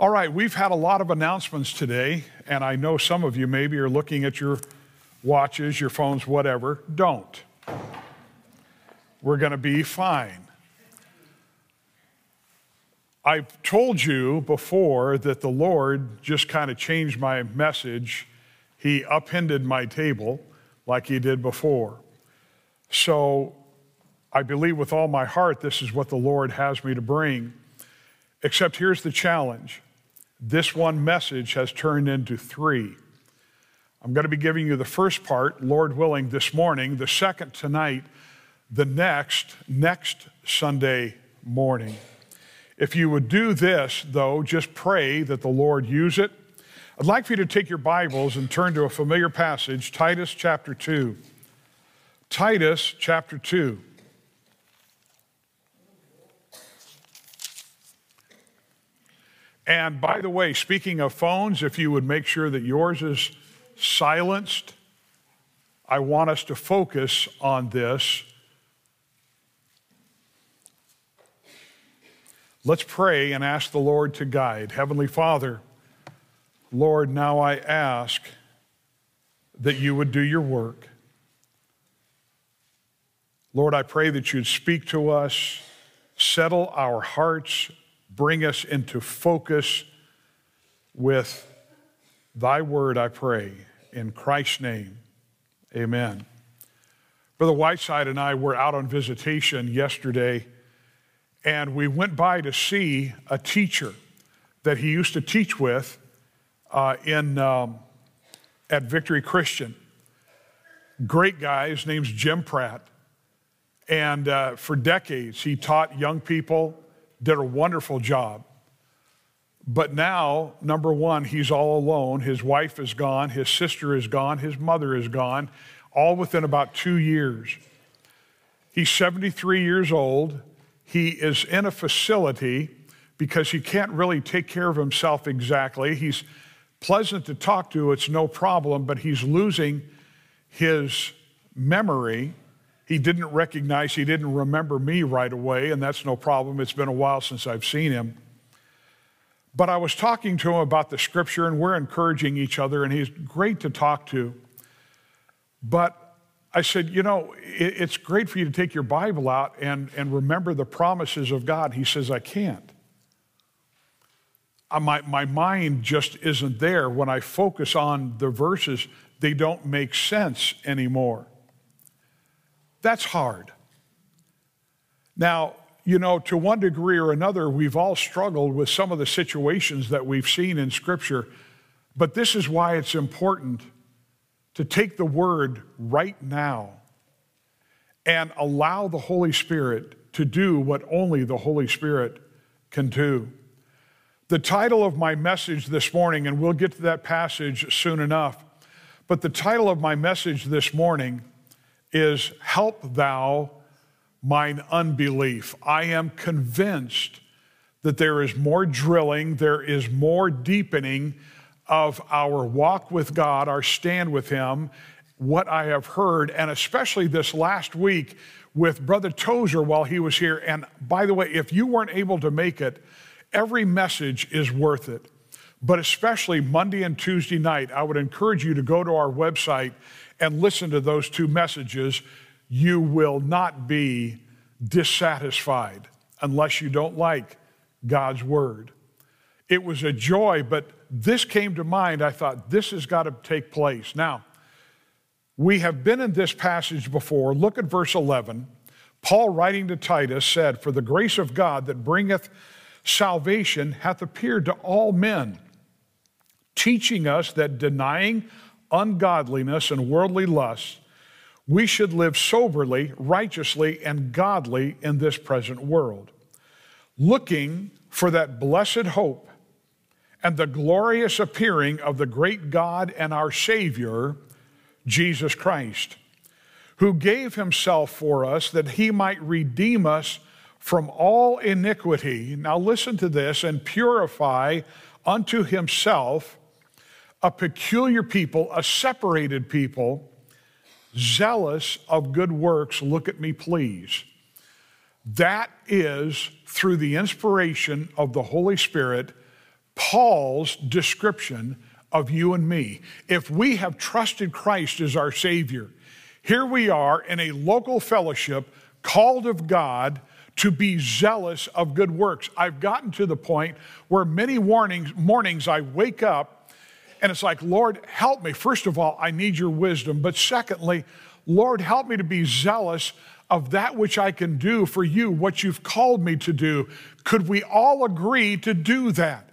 All right, we've had a lot of announcements today, and I know some of you maybe are looking at your watches, your phones, whatever. Don't. We're going to be fine. I've told you before that the Lord just kind of changed my message. He upended my table like he did before. So I believe with all my heart this is what the Lord has me to bring. Except here's the challenge this one message has turned into three. I'm going to be giving you the first part, Lord willing, this morning, the second tonight, the next, next Sunday morning. If you would do this, though, just pray that the Lord use it. I'd like for you to take your Bibles and turn to a familiar passage, Titus chapter 2. Titus chapter 2. And by the way, speaking of phones, if you would make sure that yours is silenced, I want us to focus on this. Let's pray and ask the Lord to guide. Heavenly Father, Lord, now I ask that you would do your work. Lord, I pray that you'd speak to us, settle our hearts, bring us into focus with thy word, I pray. In Christ's name, amen. Brother Whiteside and I were out on visitation yesterday, and we went by to see a teacher that he used to teach with uh, in, um, at Victory Christian. Great guy, his name's Jim Pratt. And uh, for decades, he taught young people did a wonderful job. But now, number one, he's all alone. His wife is gone, his sister is gone, his mother is gone, all within about two years. He's 73 years old. He is in a facility because he can't really take care of himself exactly. He's pleasant to talk to, it's no problem, but he's losing his memory he didn't recognize, he didn't remember me right away, and that's no problem. It's been a while since I've seen him. But I was talking to him about the scripture, and we're encouraging each other, and he's great to talk to. But I said, You know, it's great for you to take your Bible out and, and remember the promises of God. He says, I can't. My, my mind just isn't there. When I focus on the verses, they don't make sense anymore. That's hard. Now, you know, to one degree or another, we've all struggled with some of the situations that we've seen in Scripture, but this is why it's important to take the word right now and allow the Holy Spirit to do what only the Holy Spirit can do. The title of my message this morning, and we'll get to that passage soon enough, but the title of my message this morning is Help thou mine unbelief. I am convinced that there is more drilling, there is more deepening of our walk with God, our stand with Him, what I have heard, and especially this last week with Brother Tozer while he was here. And by the way, if you weren't able to make it, every message is worth it. But especially Monday and Tuesday night, I would encourage you to go to our website and listen to those two messages, you will not be dissatisfied unless you don't like God's word. It was a joy, but this came to mind. I thought, this has got to take place. Now, we have been in this passage before. Look at verse 11. Paul, writing to Titus, said, For the grace of God that bringeth salvation hath appeared to all men, teaching us that denying ungodliness and worldly lusts, we should live soberly, righteously, and godly in this present world, looking for that blessed hope and the glorious appearing of the great God and our Savior, Jesus Christ, who gave himself for us that he might redeem us from all iniquity. Now, listen to this and purify unto himself a peculiar people, a separated people, zealous of good works. Look at me, please. That is through the inspiration of the Holy Spirit, Paul's description of you and me. If we have trusted Christ as our Savior, here we are in a local fellowship called of God to be zealous of good works. I've gotten to the point where many warnings, mornings I wake up and it's like, Lord, help me. First of all, I need your wisdom. But secondly, Lord, help me to be zealous of that which I can do for you, what you've called me to do. Could we all agree to do that?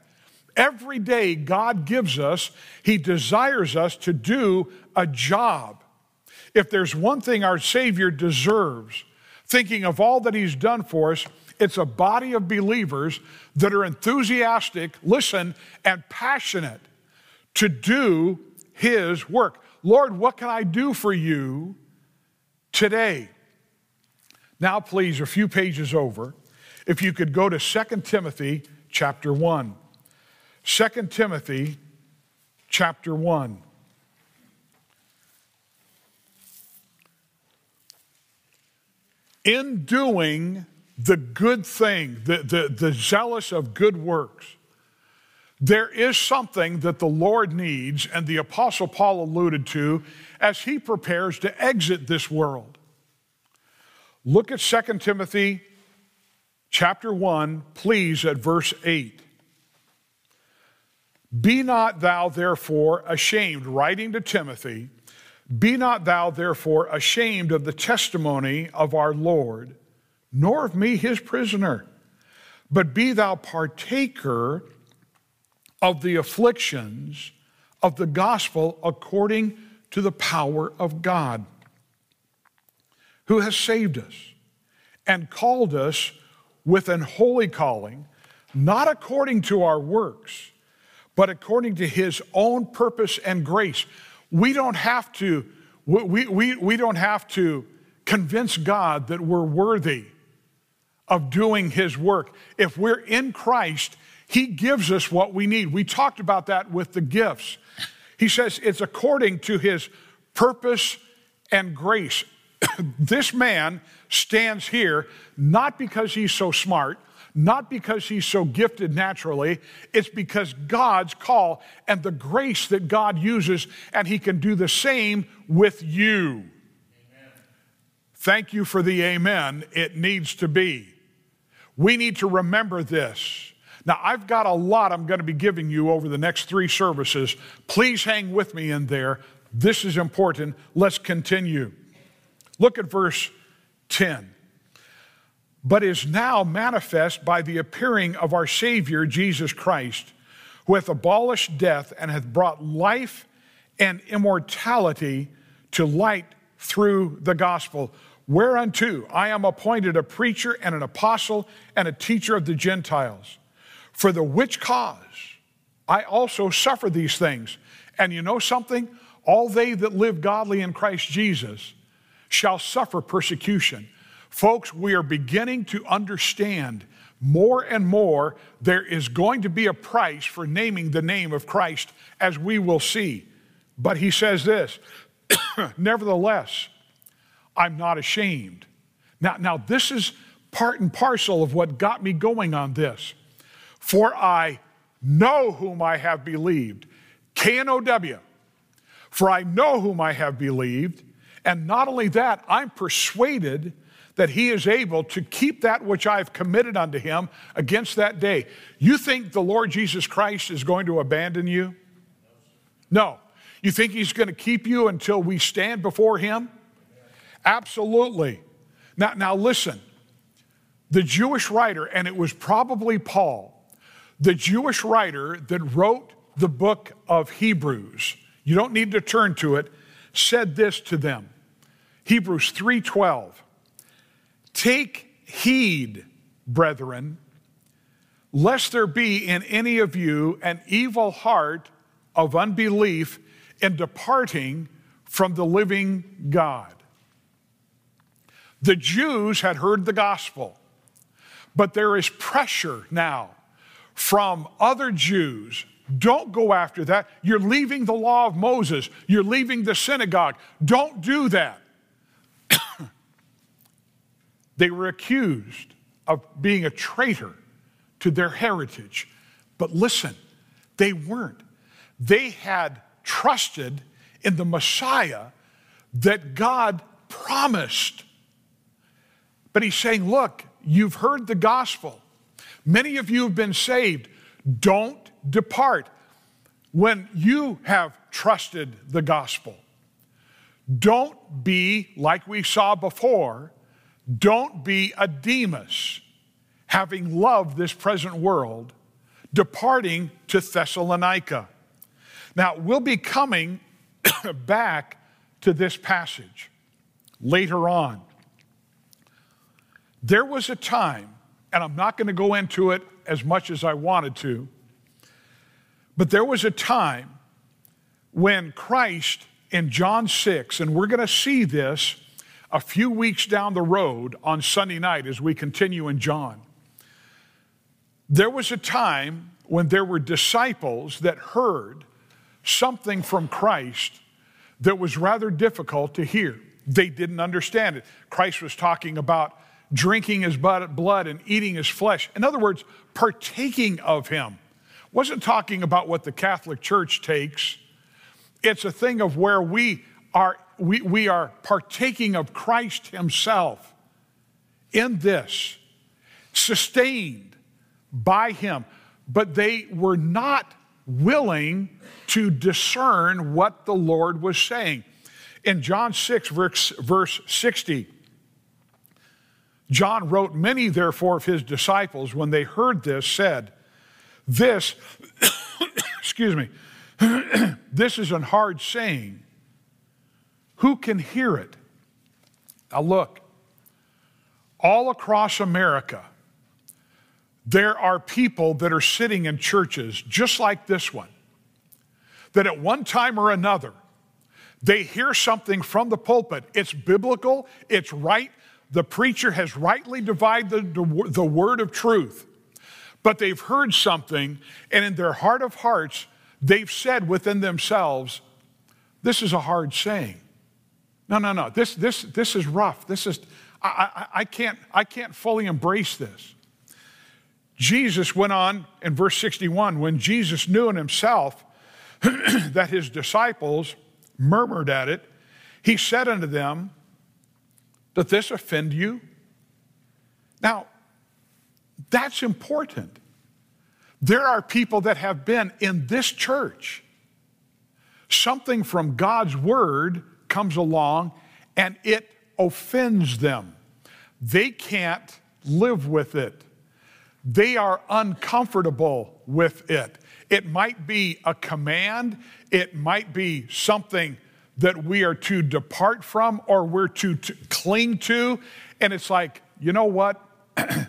Every day, God gives us, He desires us to do a job. If there's one thing our Savior deserves, thinking of all that He's done for us, it's a body of believers that are enthusiastic, listen, and passionate to do His work. Lord, what can I do for you today? Now, please, a few pages over, if you could go to 2 Timothy chapter 1. 2 Timothy chapter 1. In doing the good thing, the, the, the zealous of good works, there is something that the Lord needs, and the Apostle Paul alluded to as he prepares to exit this world. Look at 2 Timothy chapter 1, please, at verse 8. Be not thou therefore ashamed, writing to Timothy, be not thou therefore ashamed of the testimony of our Lord, nor of me his prisoner, but be thou partaker of the afflictions of the gospel according to the power of God, who has saved us and called us with an holy calling, not according to our works but according to his own purpose and grace. We don't have to, we, we, we don't have to convince God that we're worthy of doing his work. If we're in Christ, he gives us what we need. We talked about that with the gifts. He says it's according to his purpose and grace. this man stands here not because he's so smart, not because he's so gifted naturally, it's because God's call and the grace that God uses, and he can do the same with you. Thank you for the amen. It needs to be. We need to remember this. Now, I've got a lot I'm going to be giving you over the next three services. Please hang with me in there. This is important. Let's continue. Look at verse 10 but is now manifest by the appearing of our Savior, Jesus Christ, who hath abolished death and hath brought life and immortality to light through the gospel. Whereunto I am appointed a preacher and an apostle and a teacher of the Gentiles. For the which cause I also suffer these things. And you know something? All they that live godly in Christ Jesus shall suffer persecution. Folks, we are beginning to understand more and more there is going to be a price for naming the name of Christ, as we will see. But he says this Nevertheless, I'm not ashamed. Now, now, this is part and parcel of what got me going on this. For I know whom I have believed. K N O W. For I know whom I have believed. And not only that, I'm persuaded that he is able to keep that which I've committed unto him against that day. You think the Lord Jesus Christ is going to abandon you? No. You think he's going to keep you until we stand before him? Absolutely. Now, now listen. The Jewish writer, and it was probably Paul, the Jewish writer that wrote the book of Hebrews, you don't need to turn to it, said this to them. Hebrews 3:12 Take heed, brethren, lest there be in any of you an evil heart of unbelief in departing from the living God. The Jews had heard the gospel, but there is pressure now from other Jews. Don't go after that. You're leaving the law of Moses, you're leaving the synagogue. Don't do that. They were accused of being a traitor to their heritage. But listen, They weren't. They had trusted in the Messiah that God promised. But he's saying, Look, you've heard the gospel. Many of you have been saved. Don't depart. When you have trusted the gospel, don't be like we saw before, don't be a Demas, having loved this present world, departing to Thessalonica. Now, we'll be coming back to this passage later on. There was a time, and I'm not going to go into it as much as I wanted to, but there was a time when Christ in John 6, and we're going to see this a few weeks down the road on Sunday night as we continue in John. There was a time when there were disciples that heard something from Christ that was rather difficult to hear. They didn't understand it. Christ was talking about drinking his blood and eating his flesh. In other words, partaking of him. Wasn't talking about what the Catholic Church takes. It's a thing of where we are we, we are partaking of Christ himself in this, sustained by him. But they were not willing to discern what the Lord was saying. In John 6, verse, verse 60, John wrote, Many, therefore, of his disciples, when they heard this, said, This, excuse me, this is an hard saying. Who can hear it? Now, look, all across America, there are people that are sitting in churches just like this one that at one time or another, they hear something from the pulpit. It's biblical, it's right. The preacher has rightly divided the, the word of truth. But they've heard something, and in their heart of hearts, they've said within themselves, This is a hard saying. No, no, no. This, this, this is rough. This is, I, I, I, can't, I can't fully embrace this. Jesus went on in verse 61 when Jesus knew in himself that his disciples murmured at it, he said unto them, Doth this offend you? Now, that's important. There are people that have been in this church. Something from God's word comes along and it offends them. They can't live with it. They are uncomfortable with it. It might be a command, it might be something that we are to depart from or we're to, to cling to. And it's like, you know what? I,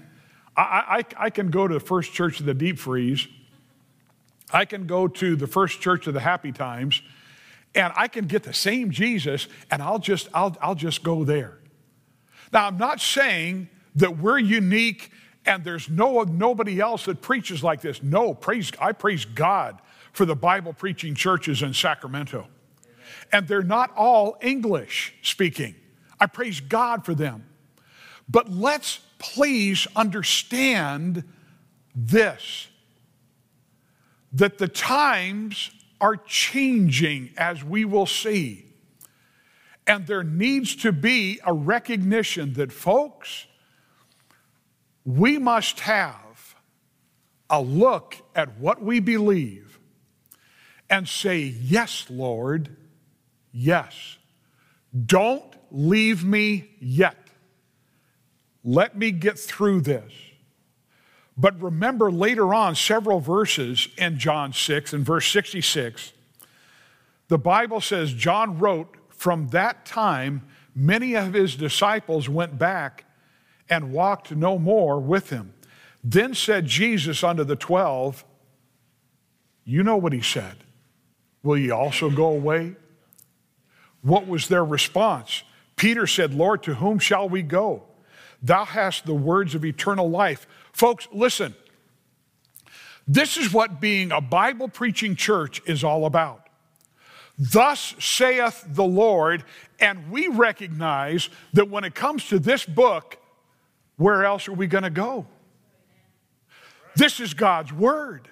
I, I can go to the first church of the deep freeze. I can go to the first church of the happy times and I can get the same Jesus and I'll just, I'll, I'll just go there. Now, I'm not saying that we're unique and there's no, nobody else that preaches like this. No, praise, I praise God for the Bible preaching churches in Sacramento. And they're not all English speaking. I praise God for them. But let's please understand this that the times are changing, as we will see. And there needs to be a recognition that, folks, we must have a look at what we believe and say, Yes, Lord, yes. Don't leave me yet. Let me get through this. But remember later on, several verses in John 6 and verse 66, the Bible says John wrote, From that time, many of his disciples went back and walked no more with him. Then said Jesus unto the twelve, You know what he said. Will ye also go away? What was their response? Peter said, Lord, to whom shall we go? Thou hast the words of eternal life. Folks, listen. This is what being a Bible preaching church is all about. Thus saith the Lord, and we recognize that when it comes to this book, where else are we going to go? This is God's word.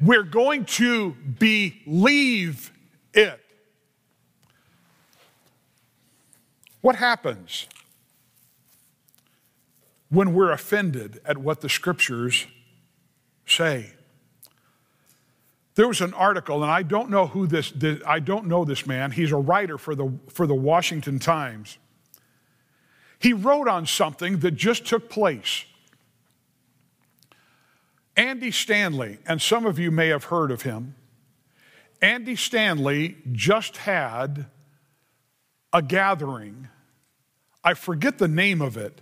We're going to believe it. What happens when we're offended at what the scriptures say? There was an article, and I don't know who this, this, I don't know this man. He's a writer for the, for the Washington Times. He wrote on something that just took place. Andy Stanley, and some of you may have heard of him. Andy Stanley just had a gathering. I forget the name of it,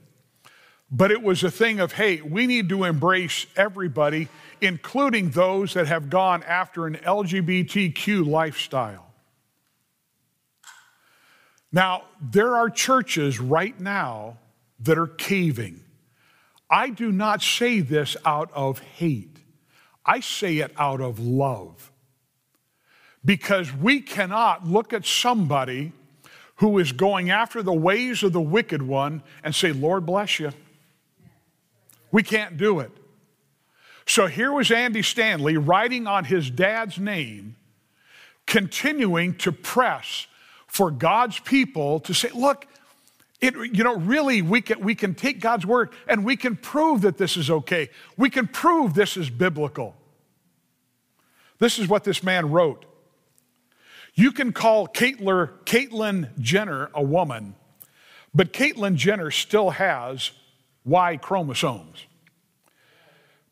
but it was a thing of, hey, we need to embrace everybody, including those that have gone after an LGBTQ lifestyle. Now, there are churches right now that are caving. I do not say this out of hate, I say it out of love. Because we cannot look at somebody who is going after the ways of the wicked one and say, Lord bless you. We can't do it. So here was Andy Stanley writing on his dad's name, continuing to press for God's people to say, look, it, you know, really, we can, we can take God's word and we can prove that this is okay. We can prove this is biblical. This is what this man wrote. You can call Caitlyn, Jenner a woman, but Caitlyn Jenner still has Y chromosomes.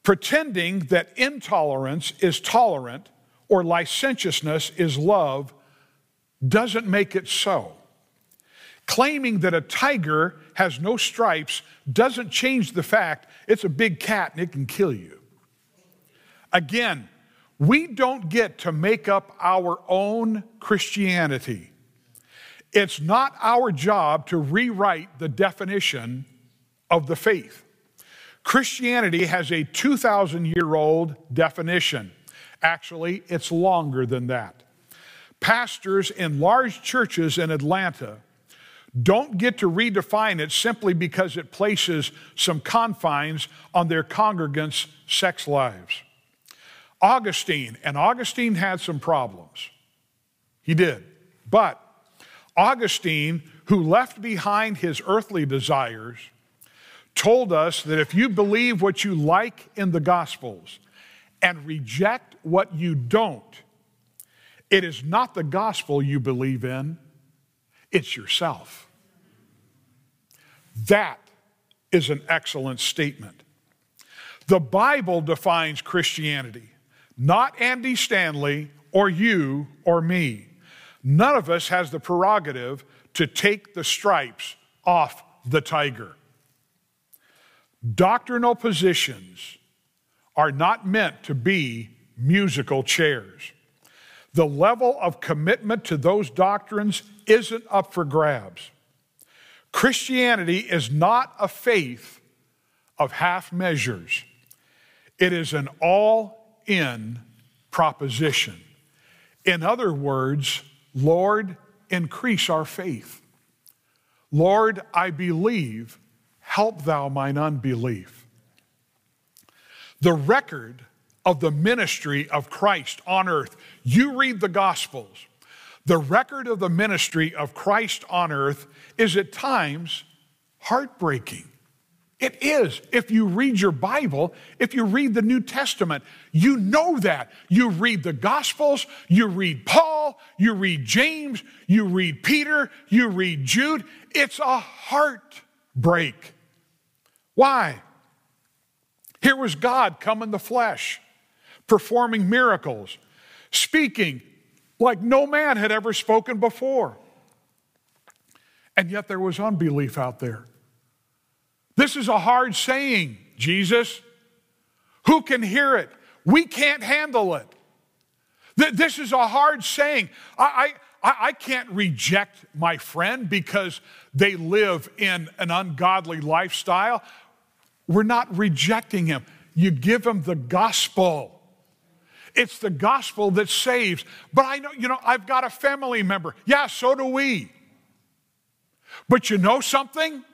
Pretending that intolerance is tolerant or licentiousness is love doesn't make it so. Claiming that a tiger has no stripes doesn't change the fact it's a big cat and it can kill you. Again, we don't get to make up our own Christianity. It's not our job to rewrite the definition of the faith. Christianity has a 2,000 year old definition. Actually, it's longer than that. Pastors in large churches in Atlanta don't get to redefine it simply because it places some confines on their congregants' sex lives. Augustine, and Augustine had some problems. He did. But Augustine, who left behind his earthly desires, told us that if you believe what you like in the Gospels and reject what you don't, it is not the gospel you believe in, it's yourself. That is an excellent statement. The Bible defines Christianity, not Andy Stanley or you or me. None of us has the prerogative to take the stripes off the tiger. Doctrinal positions are not meant to be musical chairs. The level of commitment to those doctrines isn't up for grabs. Christianity is not a faith of half measures, it is an all in proposition. In other words, Lord, increase our faith. Lord, I believe, help thou mine unbelief. The record of the ministry of Christ on earth, you read the Gospels, the record of the ministry of Christ on earth is at times heartbreaking. It is. If you read your Bible, if you read the New Testament, you know that. You read the Gospels, you read Paul, you read James, you read Peter, you read Jude. It's a heartbreak. Why? Here was God come in the flesh, performing miracles, speaking like no man had ever spoken before. And yet there was unbelief out there. This is a hard saying, Jesus. Who can hear it? We can't handle it. This is a hard saying. I, I, I can't reject my friend because they live in an ungodly lifestyle. We're not rejecting him. You give him the gospel. It's the gospel that saves. But I know, you know, I've got a family member. Yeah, so do we. But you know something?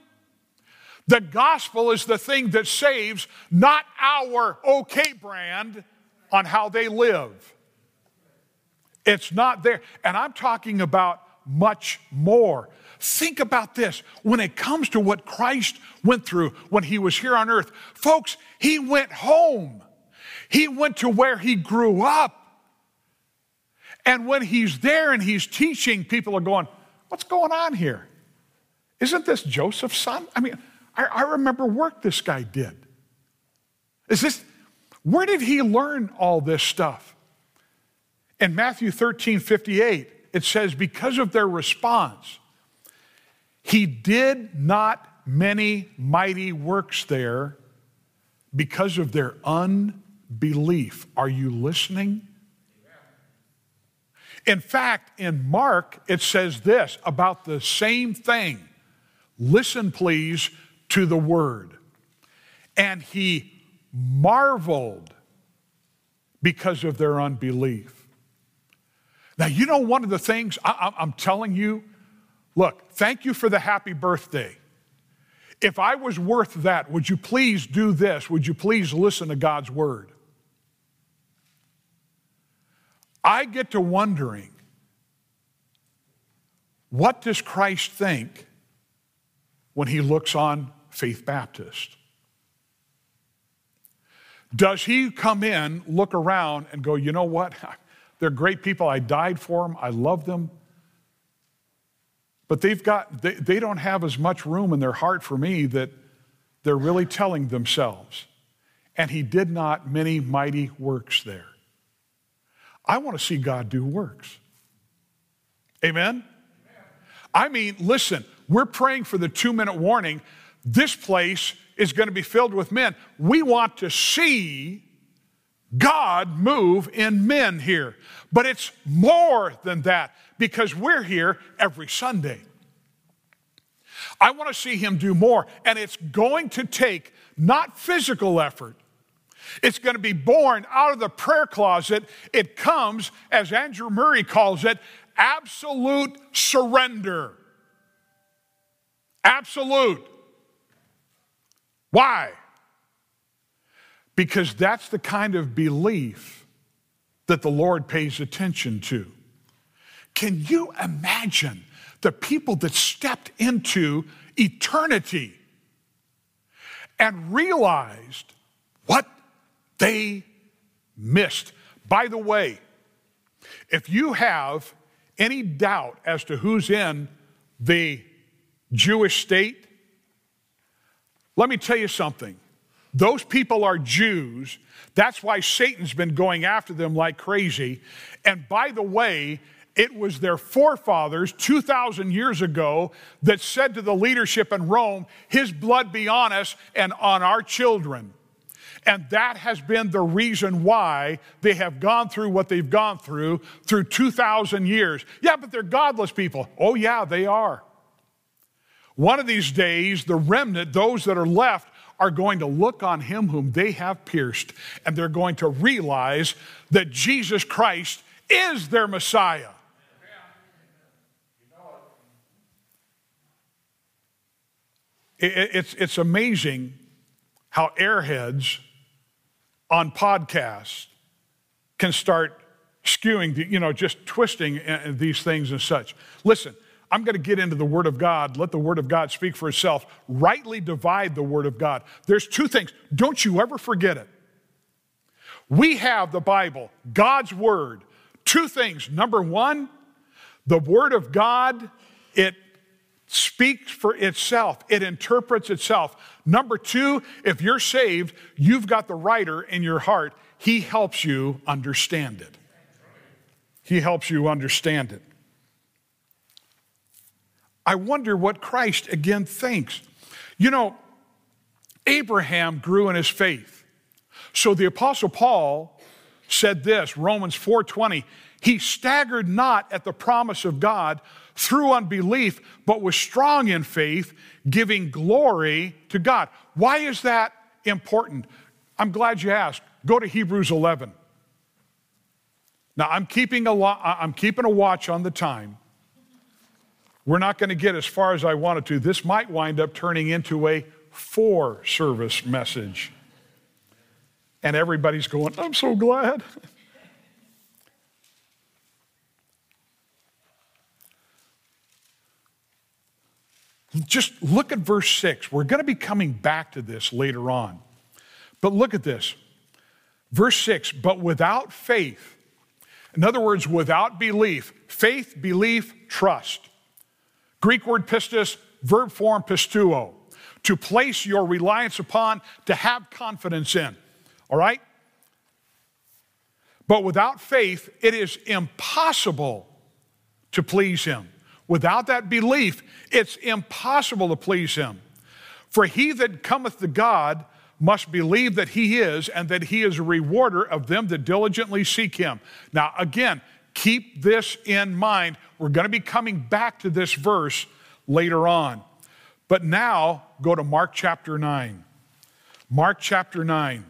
The gospel is the thing that saves, not our okay brand on how they live. It's not there. And I'm talking about much more. Think about this. When it comes to what Christ went through when he was here on earth, folks, he went home. He went to where he grew up. And when he's there and he's teaching, people are going, What's going on here? Isn't this Joseph's son? I mean, I, I remember work this guy did. Is this, where did he learn all this stuff? In Matthew 13 58, it says, Because of their response, he did not many mighty works there because of their unbelief. Are you listening? In fact, in Mark, it says this about the same thing. Listen, please, to the word. And he marveled because of their unbelief. Now, you know, one of the things I, am telling you, look, thank you for the happy birthday. If I was worth that, would you please do this? Would you please listen to God's word? I get to wondering what does Christ think when he looks on Faith Baptist? Does he come in, look around, and go, you know what? They're great people. I died for them. I love them. But they've got, they, they don't have as much room in their heart for me that they're really telling themselves. And he did not many mighty works there. I want to see God do works. Amen? I mean, listen, we're praying for the two minute warning. This place is going to be filled with men. We want to see God move in men here. But it's more than that because we're here every Sunday. I want to see him do more, and it's going to take not physical effort. It's going to be born out of the prayer closet. It comes, as Andrew Murray calls it, absolute surrender. Absolute. Why? Because that's the kind of belief that the Lord pays attention to. Can you imagine the people that stepped into eternity and realized what they missed? By the way, if you have any doubt as to who's in the Jewish state, let me tell you something. Those people are Jews. That's why Satan's been going after them like crazy. And by the way, it was their forefathers 2,000 years ago that said to the leadership in Rome, His blood be on us and on our children. And that has been the reason why they have gone through what they've gone through through 2,000 years. Yeah, but they're godless people. Oh, yeah, they are. One of these days, the remnant, those that are left, are going to look on him whom they have pierced, and they're going to realize that Jesus Christ is their Messiah. It's, it's amazing how airheads on podcasts can start skewing, you know, just twisting uh, these things and such. Listen, I'm going to get into the Word of God. Let the Word of God speak for itself. Rightly divide the Word of God. There's two things. Don't you ever forget it. We have the Bible, God's Word. Two things. Number one, the Word of God, it speaks for itself, it interprets itself. Number two, if you're saved, you've got the writer in your heart. He helps you understand it. He helps you understand it. I wonder what Christ again thinks. You know, Abraham grew in his faith. So the apostle Paul said this, Romans 4:20, he staggered not at the promise of God through unbelief, but was strong in faith, giving glory to God. Why is that important? I'm glad you asked. Go to Hebrews 11. Now I'm keeping a lo- I'm keeping a watch on the time. We're not going to get as far as I wanted to. This might wind up turning into a four service message. And everybody's going, I'm so glad. Just look at verse 6. We're going to be coming back to this later on. But look at this. Verse 6 But without faith, in other words, without belief, faith, belief, trust. Greek word pistis, verb form pisteuo, to place your reliance upon, to have confidence in. All right? But without faith, it is impossible to please Him. Without that belief, it's impossible to please Him. For he that cometh to God must believe that He is, and that He is a rewarder of them that diligently seek Him. Now, again, keep this in mind. We're going to be coming back to this verse later on. But now, go to Mark chapter 9. Mark chapter 9.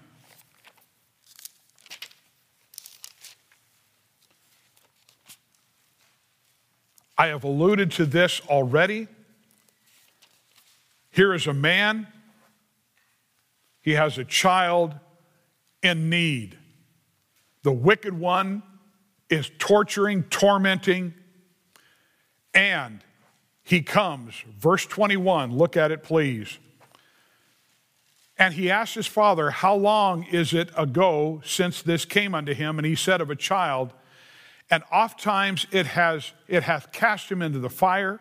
I have alluded to this already. Here is a man, he has a child in need. The wicked one is torturing, tormenting, and he comes. Verse 21, look at it, please. And he asked his father, How long is it ago since this came unto him? And he said, Of a child and oft times it has it hath cast him into the fire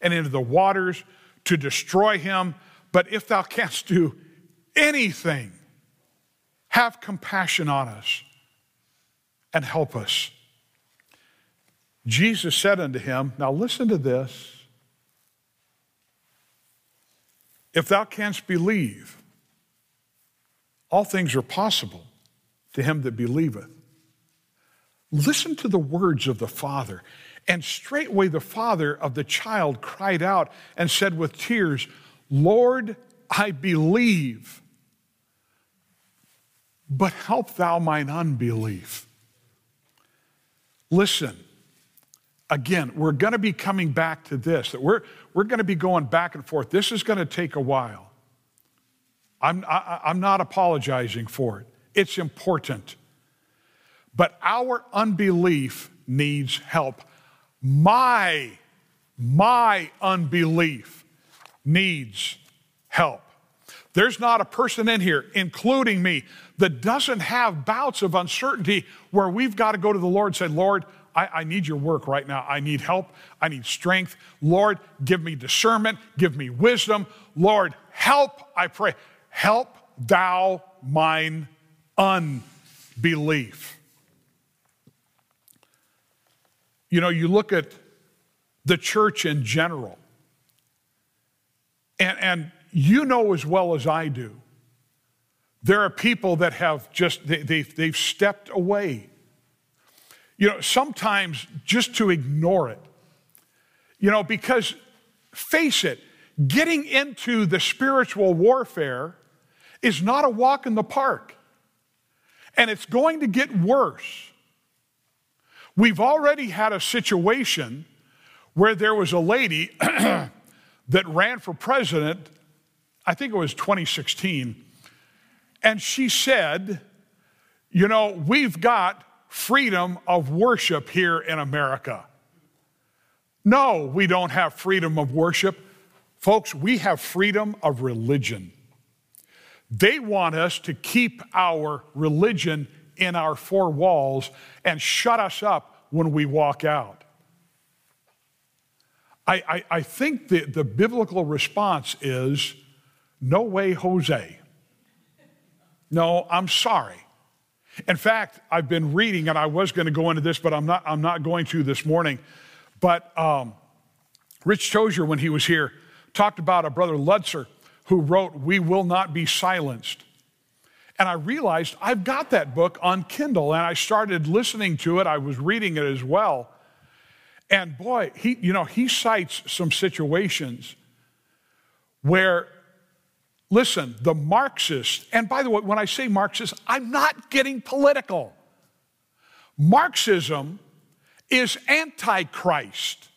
and into the waters to destroy him. But if thou canst do anything, have compassion on us and help us. Jesus said unto him, Now listen to this. If thou canst believe, all things are possible to him that believeth. Listen to the words of the father. And straightway the father of the child cried out and said with tears, Lord, I believe, but help thou mine unbelief. Listen, again, we're going to be coming back to this, that we're, we're going to be going back and forth. This is going to take a while. I'm, I, am i am not apologizing for it, it's important. But our unbelief needs help. My, my unbelief needs help. There's not a person in here, including me, that doesn't have bouts of uncertainty where we've got to go to the Lord and say, Lord, I, I, need your work right now. I need help. I need strength. Lord, give me discernment. Give me wisdom. Lord, help, I pray. Help thou mine unbelief. You know, you look at the church in general, and, and you know as well as I do, there are people that have just, they, they've, they've stepped away. You know, sometimes just to ignore it. You know, because face it, getting into the spiritual warfare is not a walk in the park. And it's going to get worse. We've already had a situation where there was a lady that ran for president, I think it was 2016, and she said, You know, we've got freedom of worship here in America. No, we don't have freedom of worship. Folks, we have freedom of religion. They want us to keep our religion in our four walls and shut us up when we walk out. I, I, I think the, the biblical response is no way, Jose. No, I'm sorry. In fact, I've been reading, and I was going to go into this, but I'm not, I'm not going to this morning. But um, Rich Tozier, when he was here, talked about a brother Lutzer who wrote, We Will Not Be Silenced. And I realized I've got that book on Kindle, and I started listening to it. I was reading it as well. And boy, he, you know, he cites some situations where, listen, the Marxists, and by the way, when I say Marxist, I'm not getting political. Marxism is antichrist.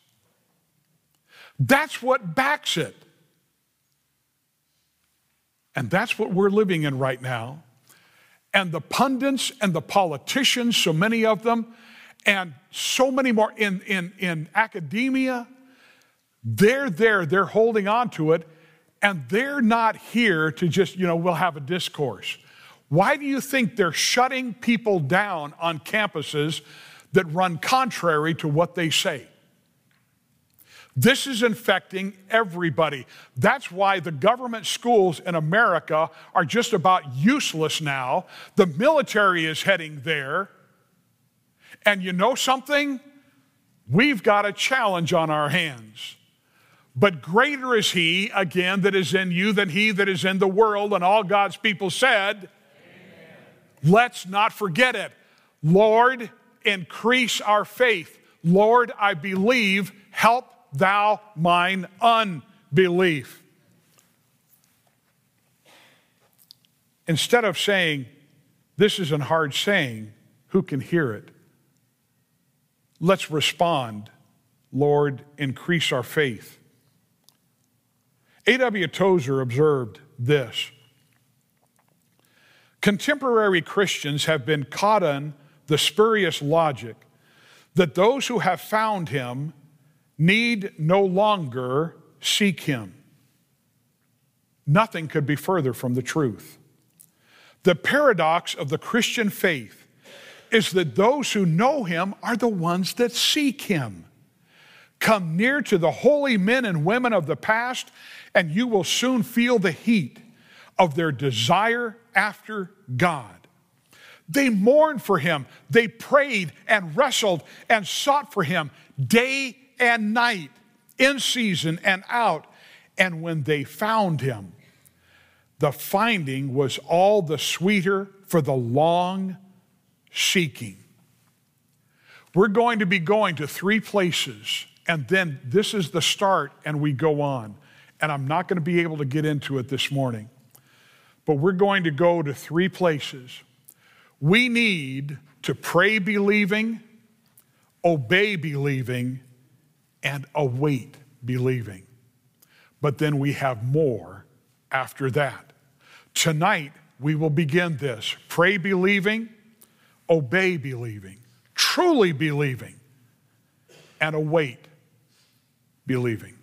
That's what backs it. And that's what we're living in right now. and the pundits and the politicians, so many of them, and so many more in, in, in academia, they're there, they're holding on to it, and they're not here to just, you know, we'll have a discourse. Why do you think they're shutting people down on campuses that run contrary to what they say? This is infecting everybody. That's why the government schools in America are just about useless now. The military is heading there. And you know something? We've got a challenge on our hands. But greater is he, again, that is in you than he that is in the world. And all God's people said, Amen. Let's not forget it. Lord, increase our faith. Lord, I believe, help thou mine unbelief. Instead of saying, This is a hard saying, who can hear it? Let's respond, Lord, increase our faith. A.W. Tozer observed this Contemporary Christians have been caught in the spurious logic that those who have found him need no longer seek him. Nothing could be further from the truth. The paradox of the Christian faith is that those who know him are the ones that seek him. Come near to the holy men and women of the past, and you will soon feel the heat of their desire after God. They mourned for him, they prayed and wrestled and sought for him day and night, in season and out. And when they found him, the finding was all the sweeter for the long seeking. We're going to be going to three places, and then this is the start, and we go on. And I'm not going to be able to get into it this morning, but we're going to go to three places. We need to pray believing, obey believing, and await believing. But then we have more after that. Tonight, we will begin this pray believing, obey believing, truly believing, and await believing.